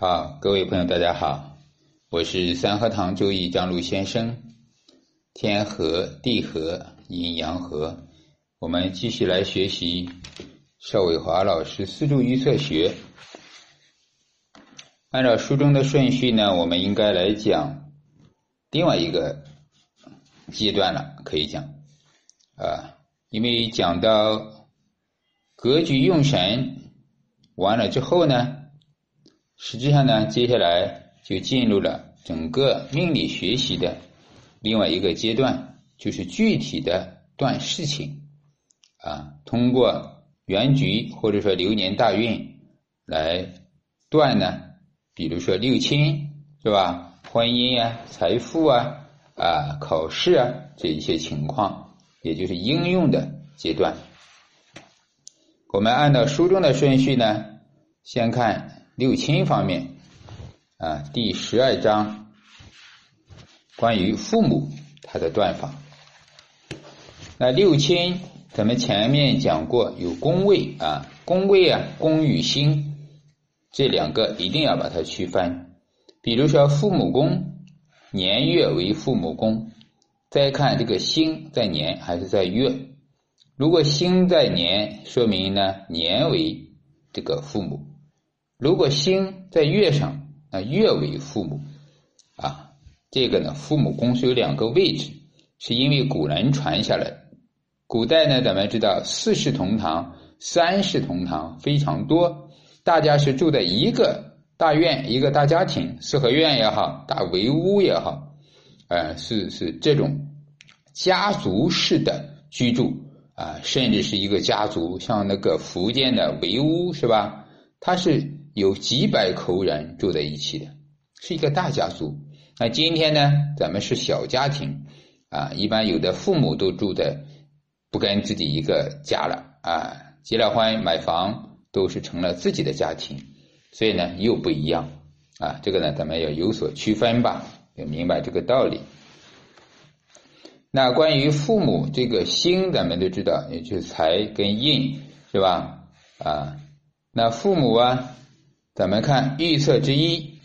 好，各位朋友，大家好，我是三合堂周易张璐先生。天和地和阴阳和，我们继续来学习邵伟华老师四柱预测学。按照书中的顺序呢，我们应该来讲另外一个阶段了，可以讲啊，因为讲到格局用神完了之后呢。实际上呢，接下来就进入了整个命理学习的另外一个阶段，就是具体的断事情啊，通过原局或者说流年大运来断呢，比如说六亲是吧，婚姻啊、财富啊、啊考试啊这一些情况，也就是应用的阶段。我们按照书中的顺序呢，先看。六亲方面，啊，第十二章关于父母他的断法。那六亲咱们前面讲过，有宫位啊，宫位啊，宫与星这两个一定要把它区分。比如说父母宫，年月为父母宫，再看这个星在年还是在月。如果星在年，说明呢年为这个父母。如果星在月上，那月为父母，啊，这个呢，父母宫是有两个位置，是因为古人传下来。古代呢，咱们知道四世同堂、三世同堂非常多，大家是住在一个大院、一个大家庭，四合院也好，大围屋也好，呃，是是这种家族式的居住啊，甚至是一个家族，像那个福建的围屋是吧？它是。有几百口人住在一起的，是一个大家族。那今天呢，咱们是小家庭啊，一般有的父母都住在不跟自己一个家了啊，结了婚买房都是成了自己的家庭，所以呢又不一样啊。这个呢，咱们要有所区分吧，要明白这个道理。那关于父母这个星，咱们都知道，也就是财跟印，是吧？啊，那父母啊。咱们看预测之一，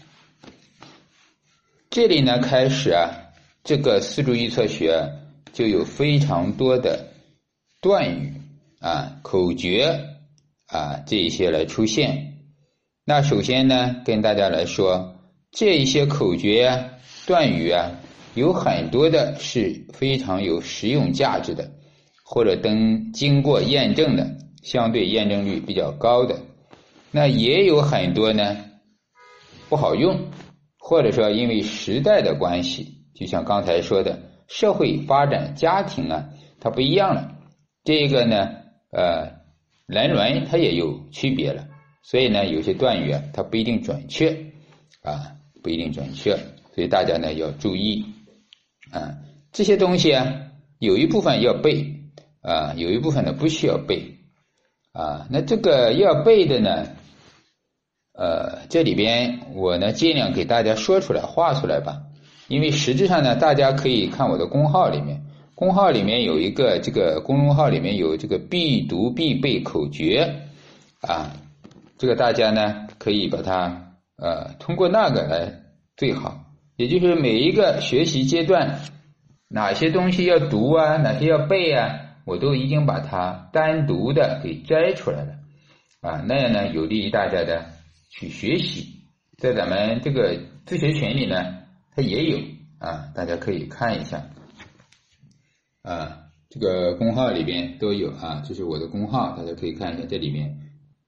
这里呢开始啊，这个四柱预测学就有非常多的断语啊、口诀啊这一些来出现。那首先呢，跟大家来说，这一些口诀啊、断语啊，有很多的是非常有实用价值的，或者等经过验证的，相对验证率比较高的。那也有很多呢，不好用，或者说因为时代的关系，就像刚才说的，社会发展、家庭啊，它不一样了。这个呢，呃，人伦它也有区别了，所以呢，有些断语啊，它不一定准确啊，不一定准确，所以大家呢要注意啊，这些东西啊，有一部分要背啊，有一部分呢不需要背啊。那这个要背的呢？呃，这里边我呢尽量给大家说出来、画出来吧，因为实质上呢，大家可以看我的公号里面，公号里面有一个这个公众号里面有这个必读必背口诀啊，这个大家呢可以把它呃通过那个来最好，也就是每一个学习阶段哪些东西要读啊，哪些要背啊，我都已经把它单独的给摘出来了啊，那样呢有利于大家的。去学习，在咱们这个自学群里呢，它也有啊，大家可以看一下啊，这个公号里边都有啊，这是我的公号，大家可以看一下，这里面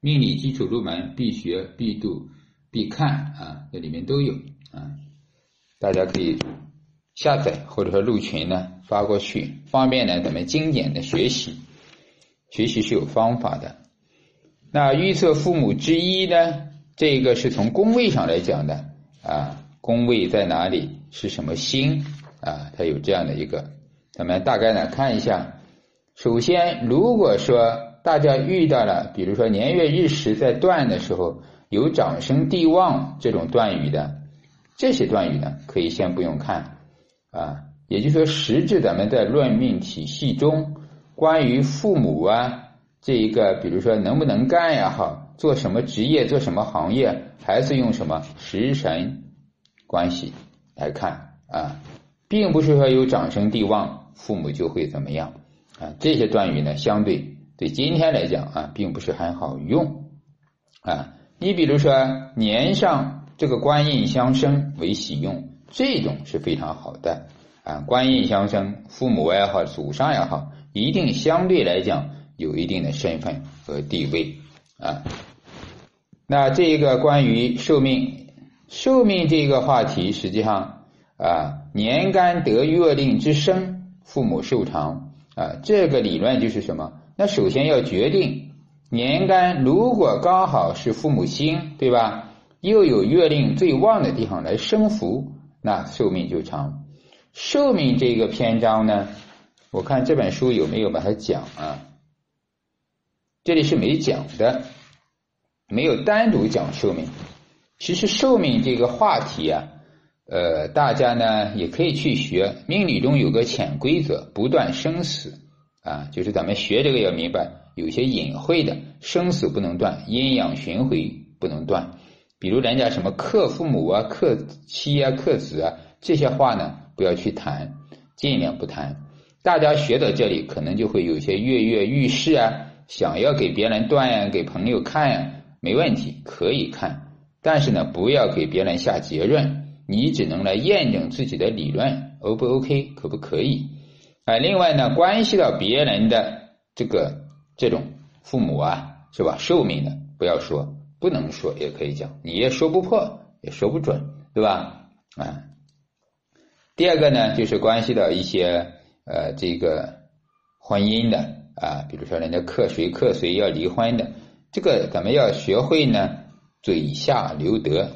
命理基础入门必学必读必看啊，这里面都有啊，大家可以下载或者说入群呢发过去，方便呢咱们精简的学习，学习是有方法的。那预测父母之一呢？这个是从宫位上来讲的啊，宫位在哪里？是什么星啊？它有这样的一个，咱们大概呢看一下。首先，如果说大家遇到了，比如说年月日时在断的时候有长生地旺这种断语的，这些断语呢可以先不用看啊。也就是说，实质咱们在论命体系中，关于父母啊这一个，比如说能不能干也好。做什么职业、做什么行业，还是用什么食神关系来看啊，并不是说有长生地旺，父母就会怎么样啊。这些断语呢，相对对今天来讲啊，并不是很好用啊。你比如说年上这个官印相生为喜用，这种是非常好的啊。官印相生，父母也好，祖上也好，一定相对来讲有一定的身份和地位啊。那这一个关于寿命，寿命这个话题，实际上啊，年干得月令之生，父母寿长啊，这个理论就是什么？那首先要决定。年干如果刚好是父母星，对吧？又有月令最旺的地方来生福，那寿命就长。寿命这个篇章呢，我看这本书有没有把它讲啊？这里是没讲的，没有单独讲寿命。其实寿命这个话题啊，呃，大家呢也可以去学。命理中有个潜规则，不断生死啊，就是咱们学这个要明白。有些隐晦的生死不能断，阴阳循环不能断。比如人家什么克父母啊、克妻啊、克子啊这些话呢，不要去谈，尽量不谈。大家学到这里，可能就会有些跃跃欲试啊，想要给别人断呀，给朋友看呀，没问题，可以看。但是呢，不要给别人下结论，你只能来验证自己的理论，O 不 OK，可不可以？啊，另外呢，关系到别人的这个。这种父母啊，是吧？寿命的不要说，不能说也可以讲，你也说不破，也说不准，对吧？啊。第二个呢，就是关系到一些呃这个婚姻的啊，比如说人家克谁克谁要离婚的，这个咱们要学会呢，嘴下留德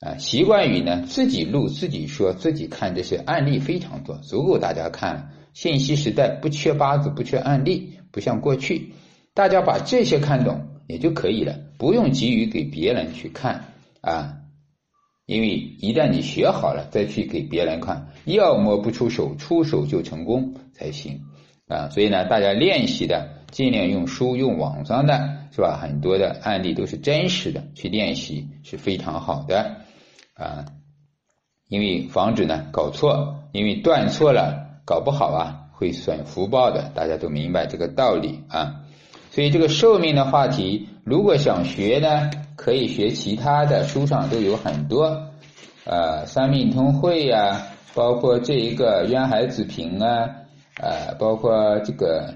啊，习惯于呢自己录自己说自己看这些案例非常多，足够大家看。信息时代不缺八字，不缺案例。不像过去，大家把这些看懂也就可以了，不用急于给别人去看啊，因为一旦你学好了再去给别人看，要么不出手，出手就成功才行啊。所以呢，大家练习的尽量用书、用网上的是吧？很多的案例都是真实的，去练习是非常好的啊，因为防止呢搞错，因为断错了，搞不好啊。会损福报的，大家都明白这个道理啊。所以这个寿命的话题，如果想学呢，可以学其他的书上都有很多，呃，三命通会呀，包括这一个渊海子平啊，呃，包括这个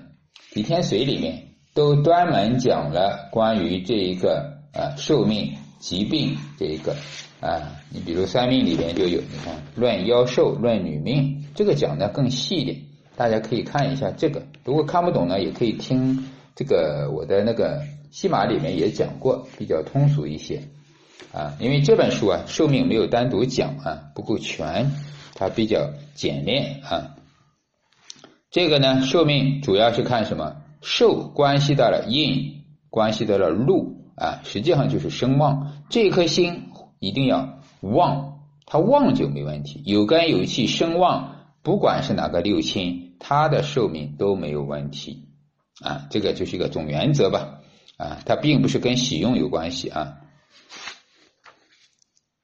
李天水里面都专门讲了关于这一个呃寿命疾病这一个啊。你比如三命里面就有，你看论妖寿论女命，这个讲的更细一点。大家可以看一下这个，如果看不懂呢，也可以听这个我的那个戏码里面也讲过，比较通俗一些啊。因为这本书啊，寿命没有单独讲啊，不够全，它比较简练啊。这个呢，寿命主要是看什么？寿关系到了印，关系到了禄啊，实际上就是声旺。这颗星一定要旺，它旺就没问题，有根有气，声旺，不管是哪个六亲。它的寿命都没有问题啊，这个就是一个总原则吧啊，它并不是跟喜用有关系啊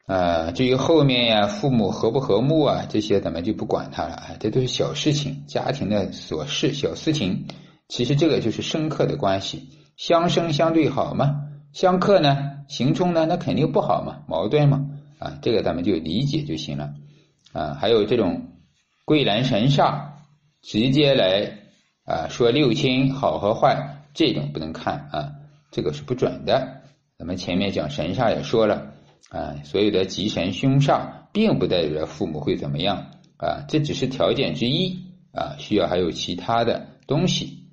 啊，至于后面呀，父母和不和睦啊，这些咱们就不管它了啊，这都是小事情，家庭的琐事小事情。其实这个就是生克的关系，相生相对好嘛，相克呢，行冲呢，那肯定不好嘛，矛盾嘛啊，这个咱们就理解就行了啊。还有这种贵人神煞。直接来啊说六亲好和坏，这种不能看啊，这个是不准的。咱们前面讲神煞也说了啊，所有的吉神凶煞，并不代表着父母会怎么样啊，这只是条件之一啊，需要还有其他的东西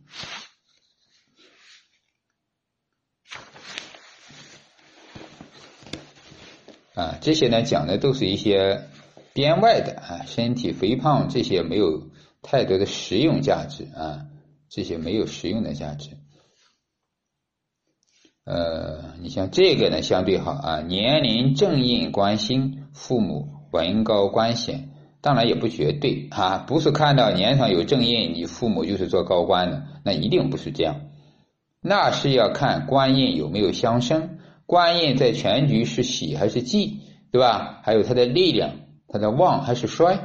啊，这些呢讲的都是一些边外的啊，身体肥胖这些没有。太多的实用价值啊，这些没有实用的价值。呃，你像这个呢，相对好啊，年龄正印官星，父母文高官显，当然也不绝对啊，不是看到年上有正印，你父母就是做高官的，那一定不是这样那是要看官印有没有相生，官印在全局是喜还是忌，对吧？还有它的力量，它的旺还是衰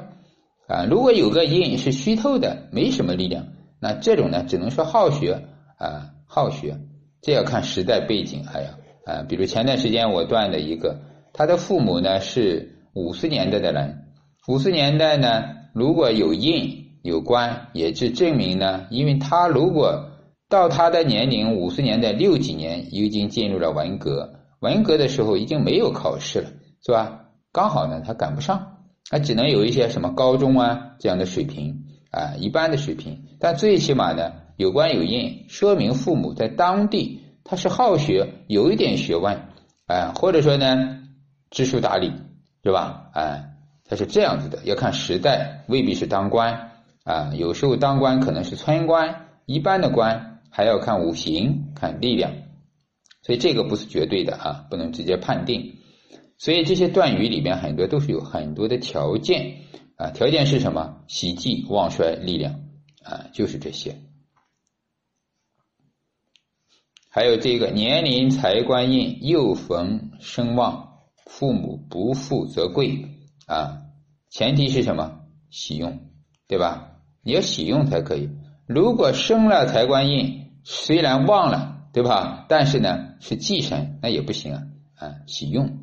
啊？如果有个印是虚透的，没什么力量，那这种呢，只能说好学啊，好学。这要看时代背景，还要啊，比如前段时间我断的一个，他的父母呢是五十年代的人，五十年代呢如果有印有官，也就证明呢，因为他如果到他的年龄五十年代六几年已经进入了文革，文革的时候已经没有考试了，是吧？刚好呢他赶不上，他只能有一些什么高中啊这样的水平啊一般的水平，但最起码呢。有官有印，说明父母在当地他是好学，有一点学问，啊，或者说呢知书达理，是吧？哎，他是这样子的，要看时代，未必是当官啊，有时候当官可能是村官，一般的官还要看五行，看力量，所以这个不是绝对的啊，不能直接判定。所以这些断语里面很多都是有很多的条件啊，条件是什么？喜忌旺衰力量啊，就是这些。还有这个年龄财官印又逢声旺，父母不富则贵啊，前提是什么？喜用，对吧？你要喜用才可以。如果生了财官印，虽然旺了，对吧？但是呢是忌神，那也不行啊啊，喜用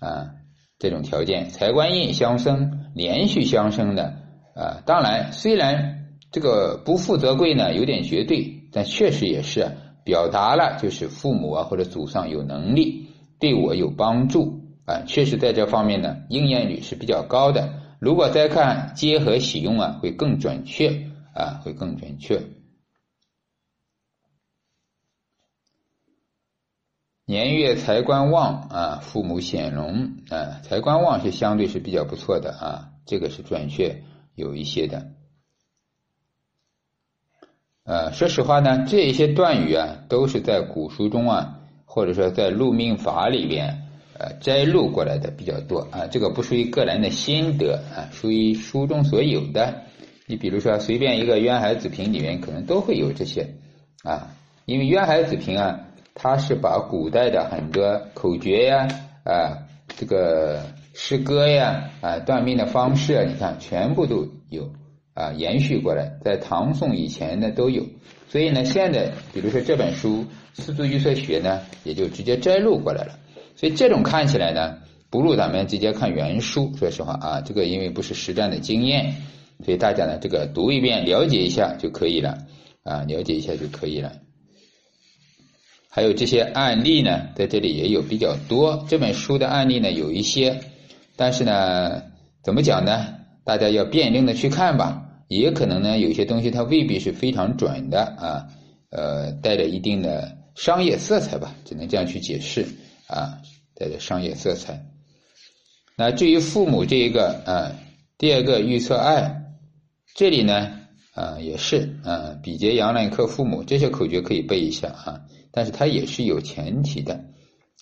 啊，这种条件财官印相生，连续相生的啊。当然，虽然这个不富则贵呢，有点绝对，但确实也是。表达了就是父母啊或者祖上有能力对我有帮助啊，确实在这方面呢应验率是比较高的。如果再看结合使用啊，会更准确啊，会更准确。年月财官旺啊，父母显荣啊，财官旺是相对是比较不错的啊，这个是准确有一些的。呃，说实话呢，这一些断语啊，都是在古书中啊，或者说在录命法里边，呃，摘录过来的比较多啊。这个不属于个人的心得啊，属于书中所有的。你比如说，随便一个《渊海子平》里面，可能都会有这些啊。因为《渊海子平》啊，它是把古代的很多口诀呀、啊这个诗歌呀、啊断命的方式，你看全部都有。啊，延续过来，在唐宋以前呢都有，所以呢，现在比如说这本书《四柱预测学》呢，也就直接摘录过来了。所以这种看起来呢，不如咱们直接看原书。说实话啊，这个因为不是实战的经验，所以大家呢这个读一遍，了解一下就可以了啊，了解一下就可以了。还有这些案例呢，在这里也有比较多。这本书的案例呢有一些，但是呢，怎么讲呢？大家要辩证的去看吧，也可能呢，有些东西它未必是非常准的啊，呃，带着一定的商业色彩吧，只能这样去解释啊，带着商业色彩。那至于父母这一个啊，第二个预测爱，这里呢啊也是啊，比劫阳刃克父母，这些口诀可以背一下啊，但是它也是有前提的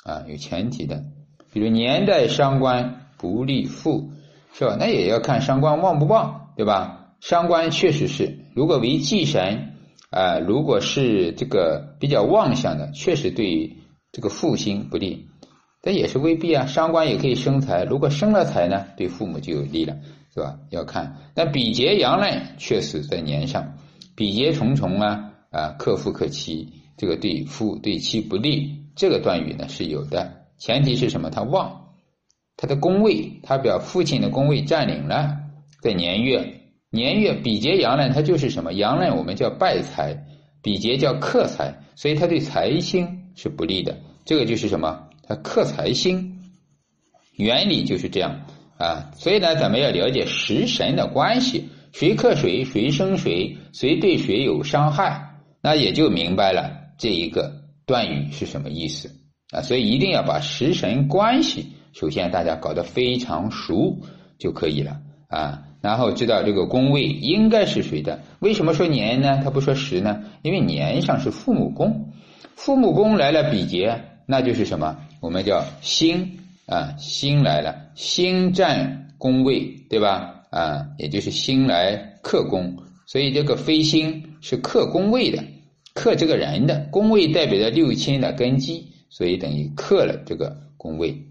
啊，有前提的，比如年代伤官不利父。是吧？那也要看伤官旺不旺，对吧？伤官确实是，如果为忌神啊，如果是这个比较旺相的，确实对这个父亲不利。但也是未必啊，伤官也可以生财，如果生了财呢，对父母就有利了，是吧？要看。但比劫阳刃确实在年上，比劫重重啊啊，克父克妻，这个对父对妻不利，这个断语呢是有的，前提是什么？他旺。他的宫位，他表父亲的宫位占领了，在年月，年月比劫阳刃，它就是什么？阳刃我们叫败财，比劫叫克财，所以他对财星是不利的。这个就是什么？他克财星，原理就是这样啊。所以呢，咱们要了解食神的关系，谁克谁，谁生谁，谁对谁有伤害，那也就明白了这一个断语是什么意思啊。所以一定要把食神关系。首先，大家搞得非常熟就可以了啊，然后知道这个宫位应该是谁的。为什么说年呢？他不说时呢？因为年上是父母宫，父母宫来了比劫，那就是什么？我们叫星啊，星来了，星占宫位，对吧？啊，也就是星来克宫，所以这个飞星是克宫位的克这个人的宫位代表着六亲的根基，所以等于克了这个宫位。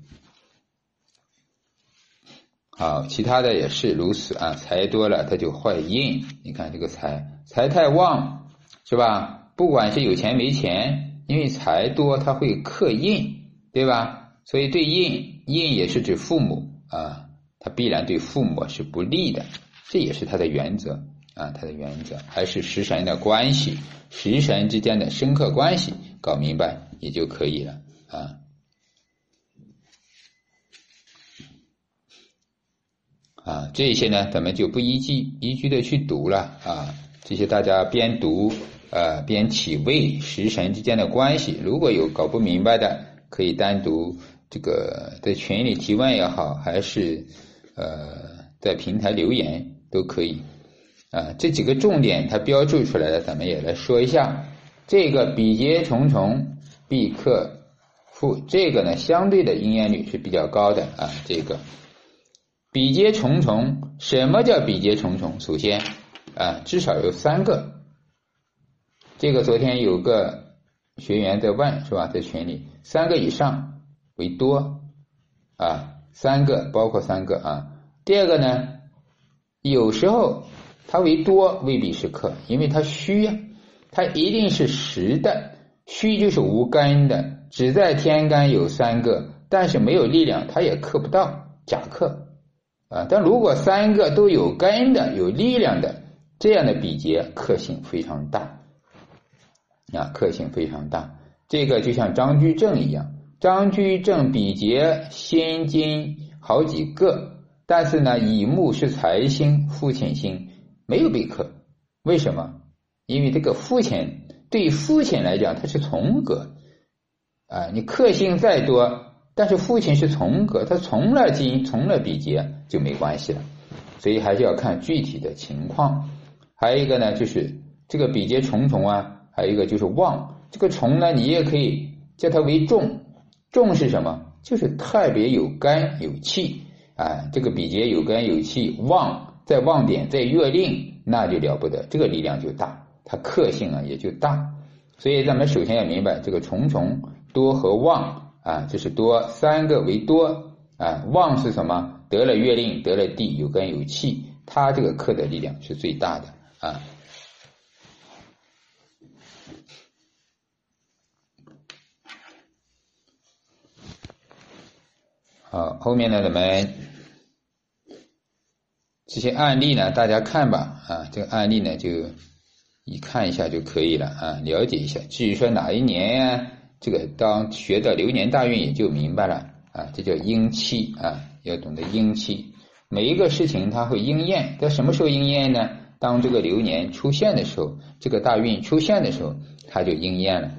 好，其他的也是如此啊。财多了，它就坏印。你看这个财，财太旺，是吧？不管是有钱没钱，因为财多，它会克印，对吧？所以对印，印也是指父母啊，它必然对父母是不利的，这也是它的原则啊，它的原则还是食神的关系，食神之间的深刻关系，搞明白也就可以了啊。啊，这些呢，咱们就不依据依据的去读了啊。这些大家边读呃边体味食神之间的关系。如果有搞不明白的，可以单独这个在群里提问也好，还是呃在平台留言都可以啊。这几个重点它标注出来的，咱们也来说一下。这个比劫重重必克负，这个呢相对的应验率是比较高的啊。这个。比劫重重，什么叫比劫重重？首先，啊，至少有三个。这个昨天有个学员在问，是吧？在群里，三个以上为多，啊，三个包括三个啊。第二个呢，有时候它为多未必是克，因为它虚呀，它一定是实的。虚就是无根的，只在天干有三个，但是没有力量，它也克不到，假克。啊，但如果三个都有根的、有力量的，这样的比劫克性非常大，啊，克性非常大。这个就像张居正一样，张居正比劫先金好几个，但是呢，乙木是财星、父亲星，没有被克。为什么？因为这个父亲对父亲来讲，他是从格，啊，你克星再多。但是父亲是从格，他从了金，从了比劫就没关系了，所以还是要看具体的情况。还有一个呢，就是这个比劫重重啊，还有一个就是旺。这个重呢，你也可以叫它为重。重是什么？就是特别有根有气啊。这个比劫有根有气，旺在旺点在月令，那就了不得，这个力量就大，它克性啊也就大。所以咱们首先要明白这个重重多和旺。啊，就是多三个为多啊，旺是什么？得了月令，得了地，有根有气，它这个克的力量是最大的啊。好，后面呢，咱们这些案例呢，大家看吧啊，这个案例呢，就你看一下就可以了啊，了解一下。至于说哪一年呀？这个当学的流年大运也就明白了啊，这叫阴期啊，要懂得阴期。每一个事情它会应验，在什么时候应验呢？当这个流年出现的时候，这个大运出现的时候，它就应验了。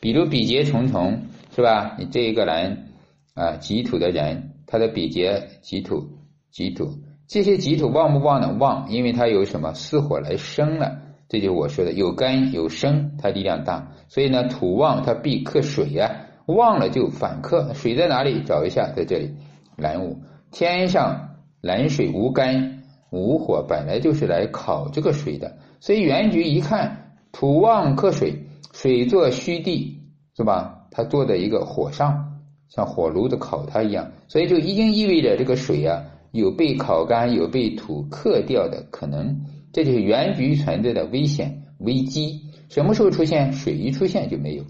比如比劫重重，是吧？你这一个人啊，己土的人，他的比劫己土，己土，这些己土旺不旺呢？旺，因为它有什么四火来生了。这就是我说的，有干有生，它力量大。所以呢，土旺它必克水呀，旺了就反克。水在哪里？找一下，在这里。蓝五，天上蓝水无干无火，本来就是来烤这个水的。所以原局一看，土旺克水，水做虚地，是吧？它坐在一个火上，像火炉子烤它一样。所以就已经意味着这个水啊，有被烤干，有被土克掉的可能。这就是原局存在的危险危机，什么时候出现？水一出现就没有，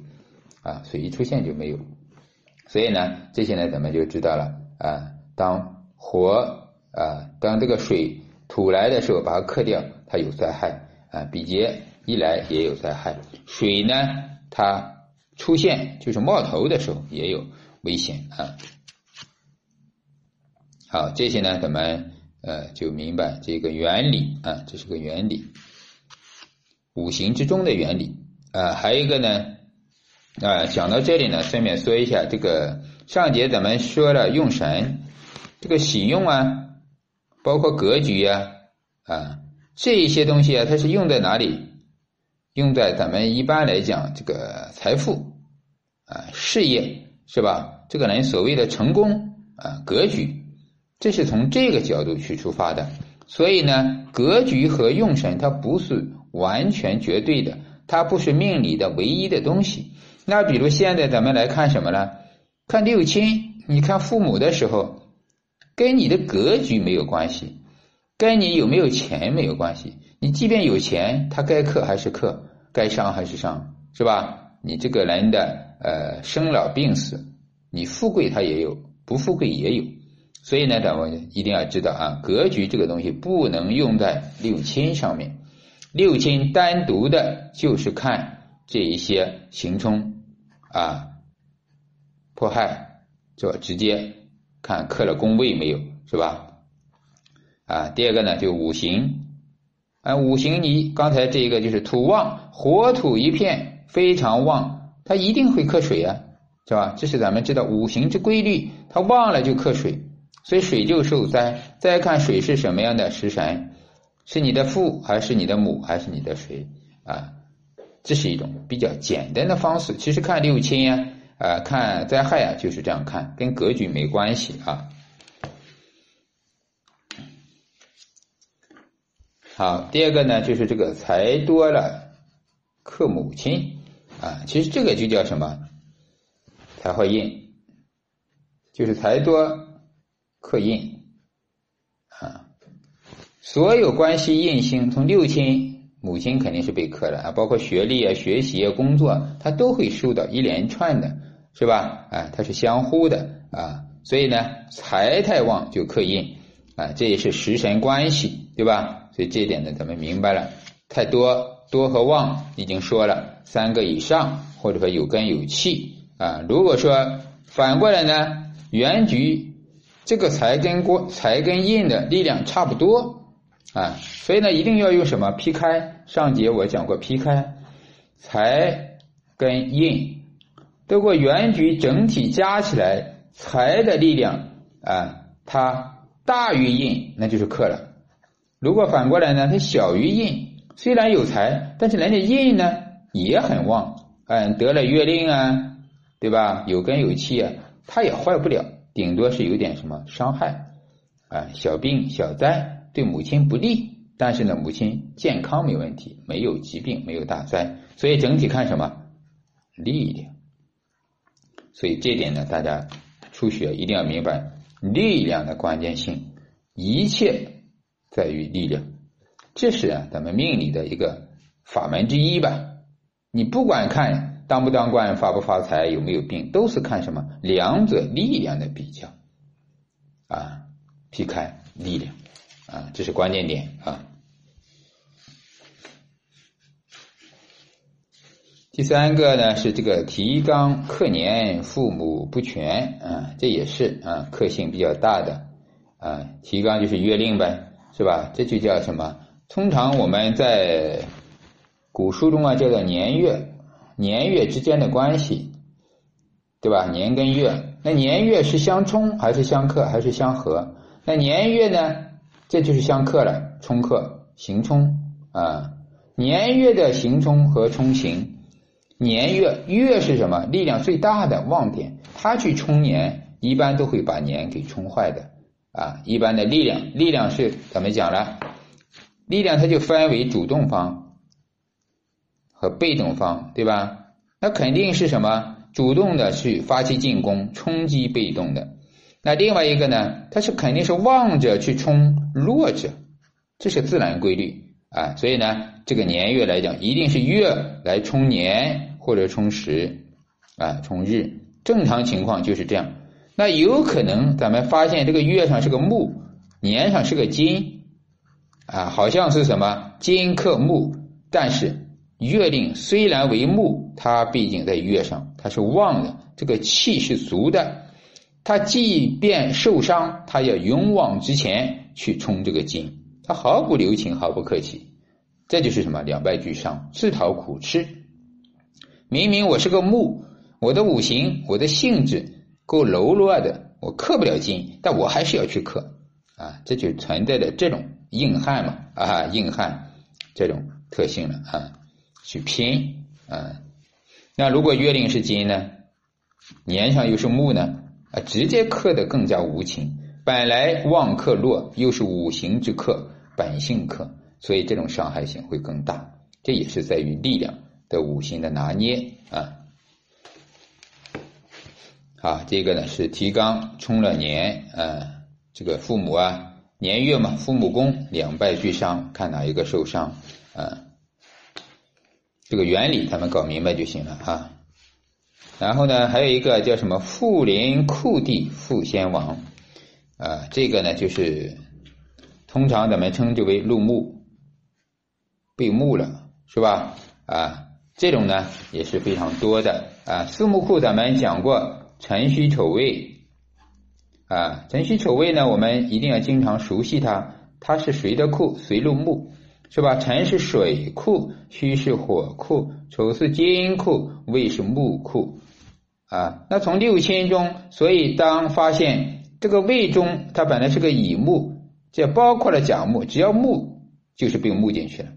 啊，水一出现就没有，所以呢，这些呢，咱们就知道了啊。当火啊，当这个水土来的时候，把它克掉，它有灾害啊。比劫一来也有灾害，水呢，它出现就是冒头的时候也有危险啊。好，这些呢，咱们。呃，就明白这个原理啊，这是个原理，五行之中的原理啊。还有一个呢，啊，讲到这里呢，顺便说一下，这个上节咱们说了用神，这个喜用啊，包括格局啊，啊，这一些东西啊，它是用在哪里？用在咱们一般来讲，这个财富啊，事业是吧？这个人所谓的成功啊，格局。这是从这个角度去出发的，所以呢，格局和用神它不是完全绝对的，它不是命理的唯一的东西。那比如现在咱们来看什么呢？看六亲，你看父母的时候，跟你的格局没有关系，跟你有没有钱没有关系。你即便有钱，他该克还是克，该伤还是伤，是吧？你这个人的呃生老病死，你富贵他也有，不富贵也有。所以呢，咱们一定要知道啊，格局这个东西不能用在六亲上面。六亲单独的就是看这一些行冲啊、迫害，就直接看克了宫位没有，是吧？啊，第二个呢，就五行，啊，五行你刚才这一个就是土旺，火土一片非常旺，它一定会克水啊，是吧？这是咱们知道五行之规律，它旺了就克水，所以水就受灾。再看水是什么样的食神。是你的父还是你的母还是你的谁啊？这是一种比较简单的方式。其实看六亲呀，啊，看灾害啊，就是这样看，跟格局没关系啊。好，第二个呢，就是这个财多了克母亲啊。其实这个就叫什么？财会印，就是财多克印啊。所有关系印星，从六亲母亲肯定是被克的啊，包括学历啊、学习啊、工作，它都会受到一连串的，是吧？啊，它是相互的啊，所以呢，财太旺就克印啊，这也是食神关系，对吧？所以这一点呢，咱们明白了。太多多和旺已经说了三个以上，或者说有根有气啊。如果说反过来呢，原局这个财跟过财跟印的力量差不多。啊，所以呢，一定要用什么劈开？上节我讲过，劈开财跟印，如果原局整体加起来，财的力量啊，它大于印，那就是克了。如果反过来呢，它小于印，虽然有财，但是人家印呢也很旺，嗯，得了月令啊，对吧？有根有气啊，它也坏不了，顶多是有点什么伤害啊，小病小灾。对母亲不利，但是呢，母亲健康没问题，没有疾病，没有大灾，所以整体看什么力量。所以这点呢，大家初学一定要明白力量的关键性，一切在于力量，这是啊咱们命理的一个法门之一吧。你不管看当不当官、发不发财、有没有病，都是看什么两者力量的比较啊，劈开力量。啊，这是关键点啊。第三个呢是这个提纲克年父母不全啊，这也是啊克性比较大的啊。提纲就是月令呗，是吧？这就叫什么？通常我们在古书中啊叫做年月，年月之间的关系，对吧？年跟月，那年月是相冲还是相克还是相合？那年月呢？这就是相克了，冲克行冲啊，年月的行冲和冲行，年月月是什么？力量最大的旺点，它去冲年，一般都会把年给冲坏的啊。一般的力量，力量是怎么讲了？力量它就分为主动方和被动方，对吧？那肯定是什么？主动的去发起进攻，冲击被动的。那另外一个呢？它是肯定是望着去冲弱者，这是自然规律啊。所以呢，这个年月来讲，一定是月来冲年或者冲时啊，冲日。正常情况就是这样。那有可能咱们发现这个月上是个木，年上是个金啊，好像是什么金克木，但是月令虽然为木，它毕竟在月上，它是旺的，这个气是足的。他即便受伤，他要勇往直前去冲这个金，他毫不留情，毫不客气。这就是什么两败俱伤，自讨苦吃。明明我是个木，我的五行，我的性质够柔弱的，我克不了金，但我还是要去克啊！这就存在的这种硬汉嘛啊，硬汉这种特性了啊，去拼啊。那如果月令是金呢，年上又是木呢？啊，直接克的更加无情。本来旺克弱，又是五行之克，本性克，所以这种伤害性会更大。这也是在于力量的五行的拿捏啊。好，这个呢是提纲冲了年啊，这个父母啊年月嘛，父母宫两败俱伤，看哪一个受伤啊？这个原理咱们搞明白就行了哈。然后呢，还有一个叫什么父临库地父先王啊，这个呢就是通常咱们称之为入墓，被墓了是吧？啊，这种呢也是非常多的啊。四木库咱们讲过辰戌丑未啊，辰戌丑未呢，我们一定要经常熟悉它，它是谁的库？谁入墓？是吧？辰是水库，戌是火库，丑是金库，未是木库。啊，那从六亲中，所以当发现这个未中，它本来是个乙木，这包括了甲木，只要木就是被木进去了。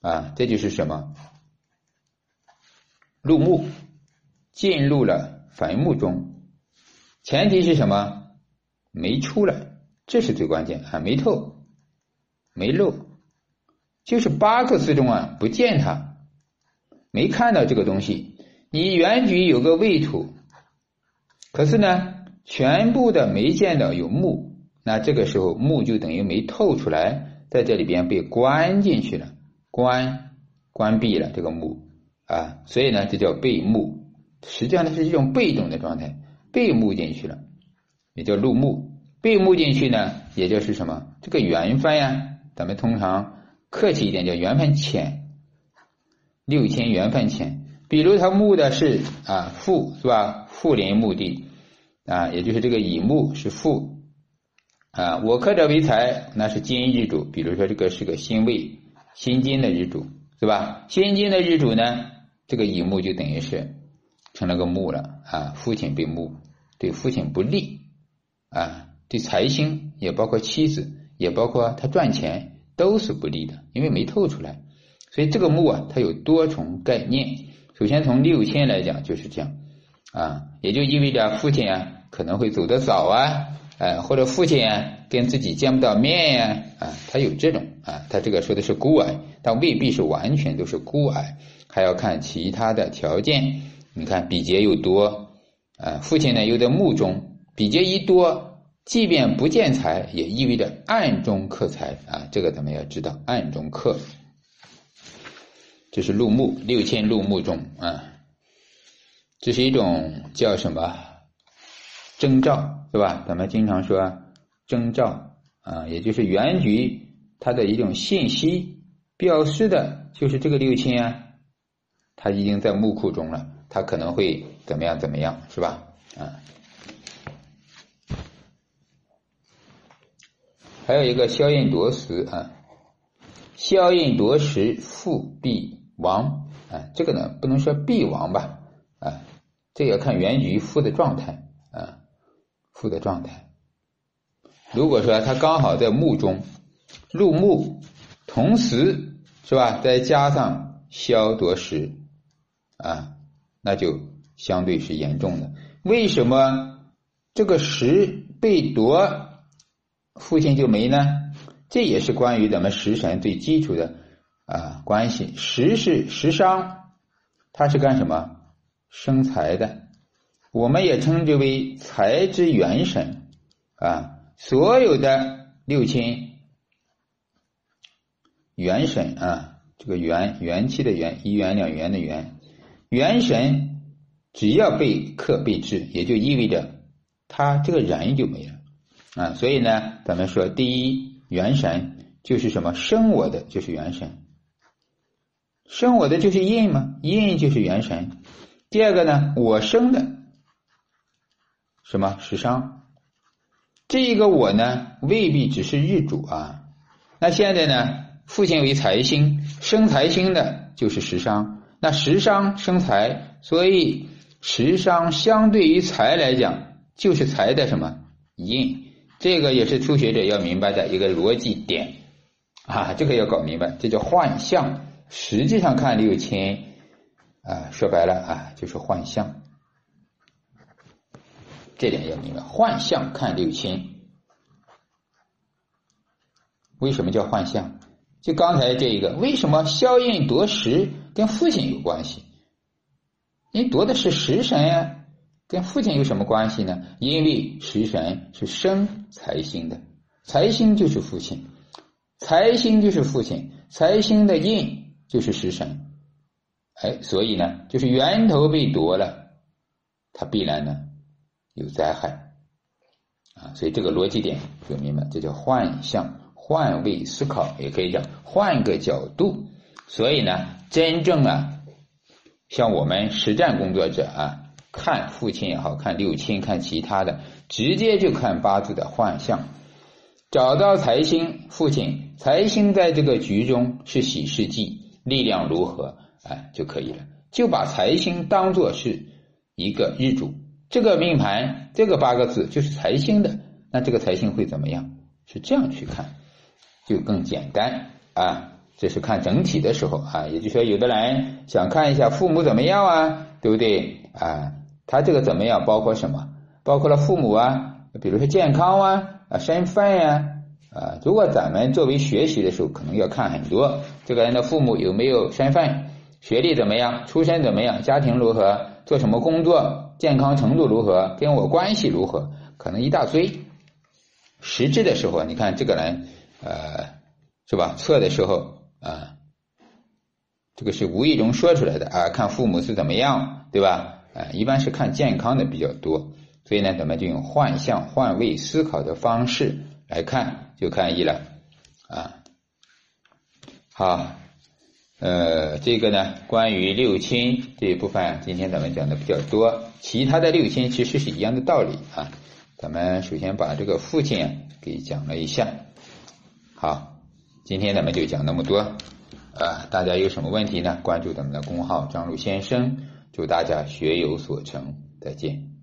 啊，这就是什么？入木，进入了坟墓中，前提是什么？没出来，这是最关键啊，没透，没漏，就是八个字中啊，不见它，没看到这个东西。你原局有个未土，可是呢，全部的没见到有木，那这个时候木就等于没透出来，在这里边被关进去了，关关闭了这个木啊，所以呢，这叫被木。实际上它是一种被动的状态，被木进去了，也叫入木。被木进去呢，也就是什么？这个缘分呀，咱们通常客气一点叫缘分浅，六千缘分浅。比如他木的是啊父是吧？父临墓地啊，也就是这个乙木是父啊。我克者为财，那是金日主。比如说这个是个辛未辛金的日主是吧？辛金的日主呢，这个乙木就等于是成了个木了啊。父亲被木，对父亲不利啊。对财星也包括妻子，也包括他赚钱都是不利的，因为没透出来。所以这个木啊，它有多重概念。首先从六亲来讲就是这样，啊，也就意味着父亲啊可能会走得早啊，哎，或者父亲啊跟自己见不到面呀，啊，他有这种啊，他这个说的是孤矮，但未必是完全都是孤矮，还要看其他的条件。你看比劫又多，啊，父亲呢又在墓中，比劫一多，即便不见财，也意味着暗中克财啊，这个咱们要知道，暗中克。这是入木六千入木中啊，这是一种叫什么征兆是吧？咱们经常说征兆啊，也就是原局它的一种信息，表示的就是这个六亲啊，它已经在木库中了，它可能会怎么样怎么样是吧？啊，还有一个消印夺食啊，消印夺食复必。亡啊，这个呢不能说必亡吧啊，这要看原局复的状态啊，复的状态。如果说他刚好在墓中入墓，同时是吧，再加上消夺食啊，那就相对是严重的。为什么这个食被夺，父亲就没呢？这也是关于咱们食神最基础的。啊，关系食是食伤，它是干什么？生财的，我们也称之为财之元神啊。所有的六亲元神啊，这个元元气的元，一元两元的元，元神只要被克被制，也就意味着他这个人就没了啊。所以呢，咱们说第一元神就是什么？生我的就是元神。生我的就是印嘛，印就是元神。第二个呢，我生的什么时伤？这一个我呢，未必只是日主啊。那现在呢，父亲为财星，生财星的就是时伤。那时伤生财，所以时伤相对于财来讲，就是财的什么印？这个也是初学者要明白的一个逻辑点啊，这个要搞明白，这叫幻象。实际上看六亲啊，说白了啊，就是幻象。这点要明白，幻象看六亲，为什么叫幻象？就刚才这一个，为什么消印夺食？跟父亲有关系。你夺的是食神呀，跟父亲有什么关系呢？因为食神是生财星的，财星就是父亲，财星就是父亲，财星的印就是食神。哎，所以呢，就是源头被夺了，它必然呢有灾害啊。所以这个逻辑点就明白，这叫换向、换位思考，也可以讲换个角度。所以呢，真正啊。像我们实战工作者啊，看父亲也好看六亲，看其他的，直接就看八字的幻象，找到财星，父亲财星在这个局中是喜事忌，力量如何，哎就可以了。就把财星当做是一个日主，这个命盘这个八个字就是财星的，那这个财星会怎么样？是这样去看，就更简单啊。这是看整体的时候啊，也就是说，有的人想看一下父母怎么样啊，对不对啊？他这个怎么样？包括什么？包括了父母啊，比如说健康啊、啊身份呀啊。如果咱们作为学习的时候，可能要看很多，这个人的父母有没有身份、学历怎么样、出身怎么样、家庭如何、做什么工作、健康程度如何、跟我关系如何，可能一大堆。实质的时候，你看这个人呃，是吧？测的时候。啊，这个是无意中说出来的啊！看父母是怎么样，对吧？啊，一般是看健康的比较多，所以呢，咱们就用换向、换位思考的方式来看，就看一了啊。好，呃，这个呢，关于六亲这一部分，今天咱们讲的比较多，其他的六亲其实是一样的道理啊。咱们首先把这个父亲给讲了一下，好。今天咱们就讲那么多，啊，大家有什么问题呢？关注咱们的公号张璐先生，祝大家学有所成，再见。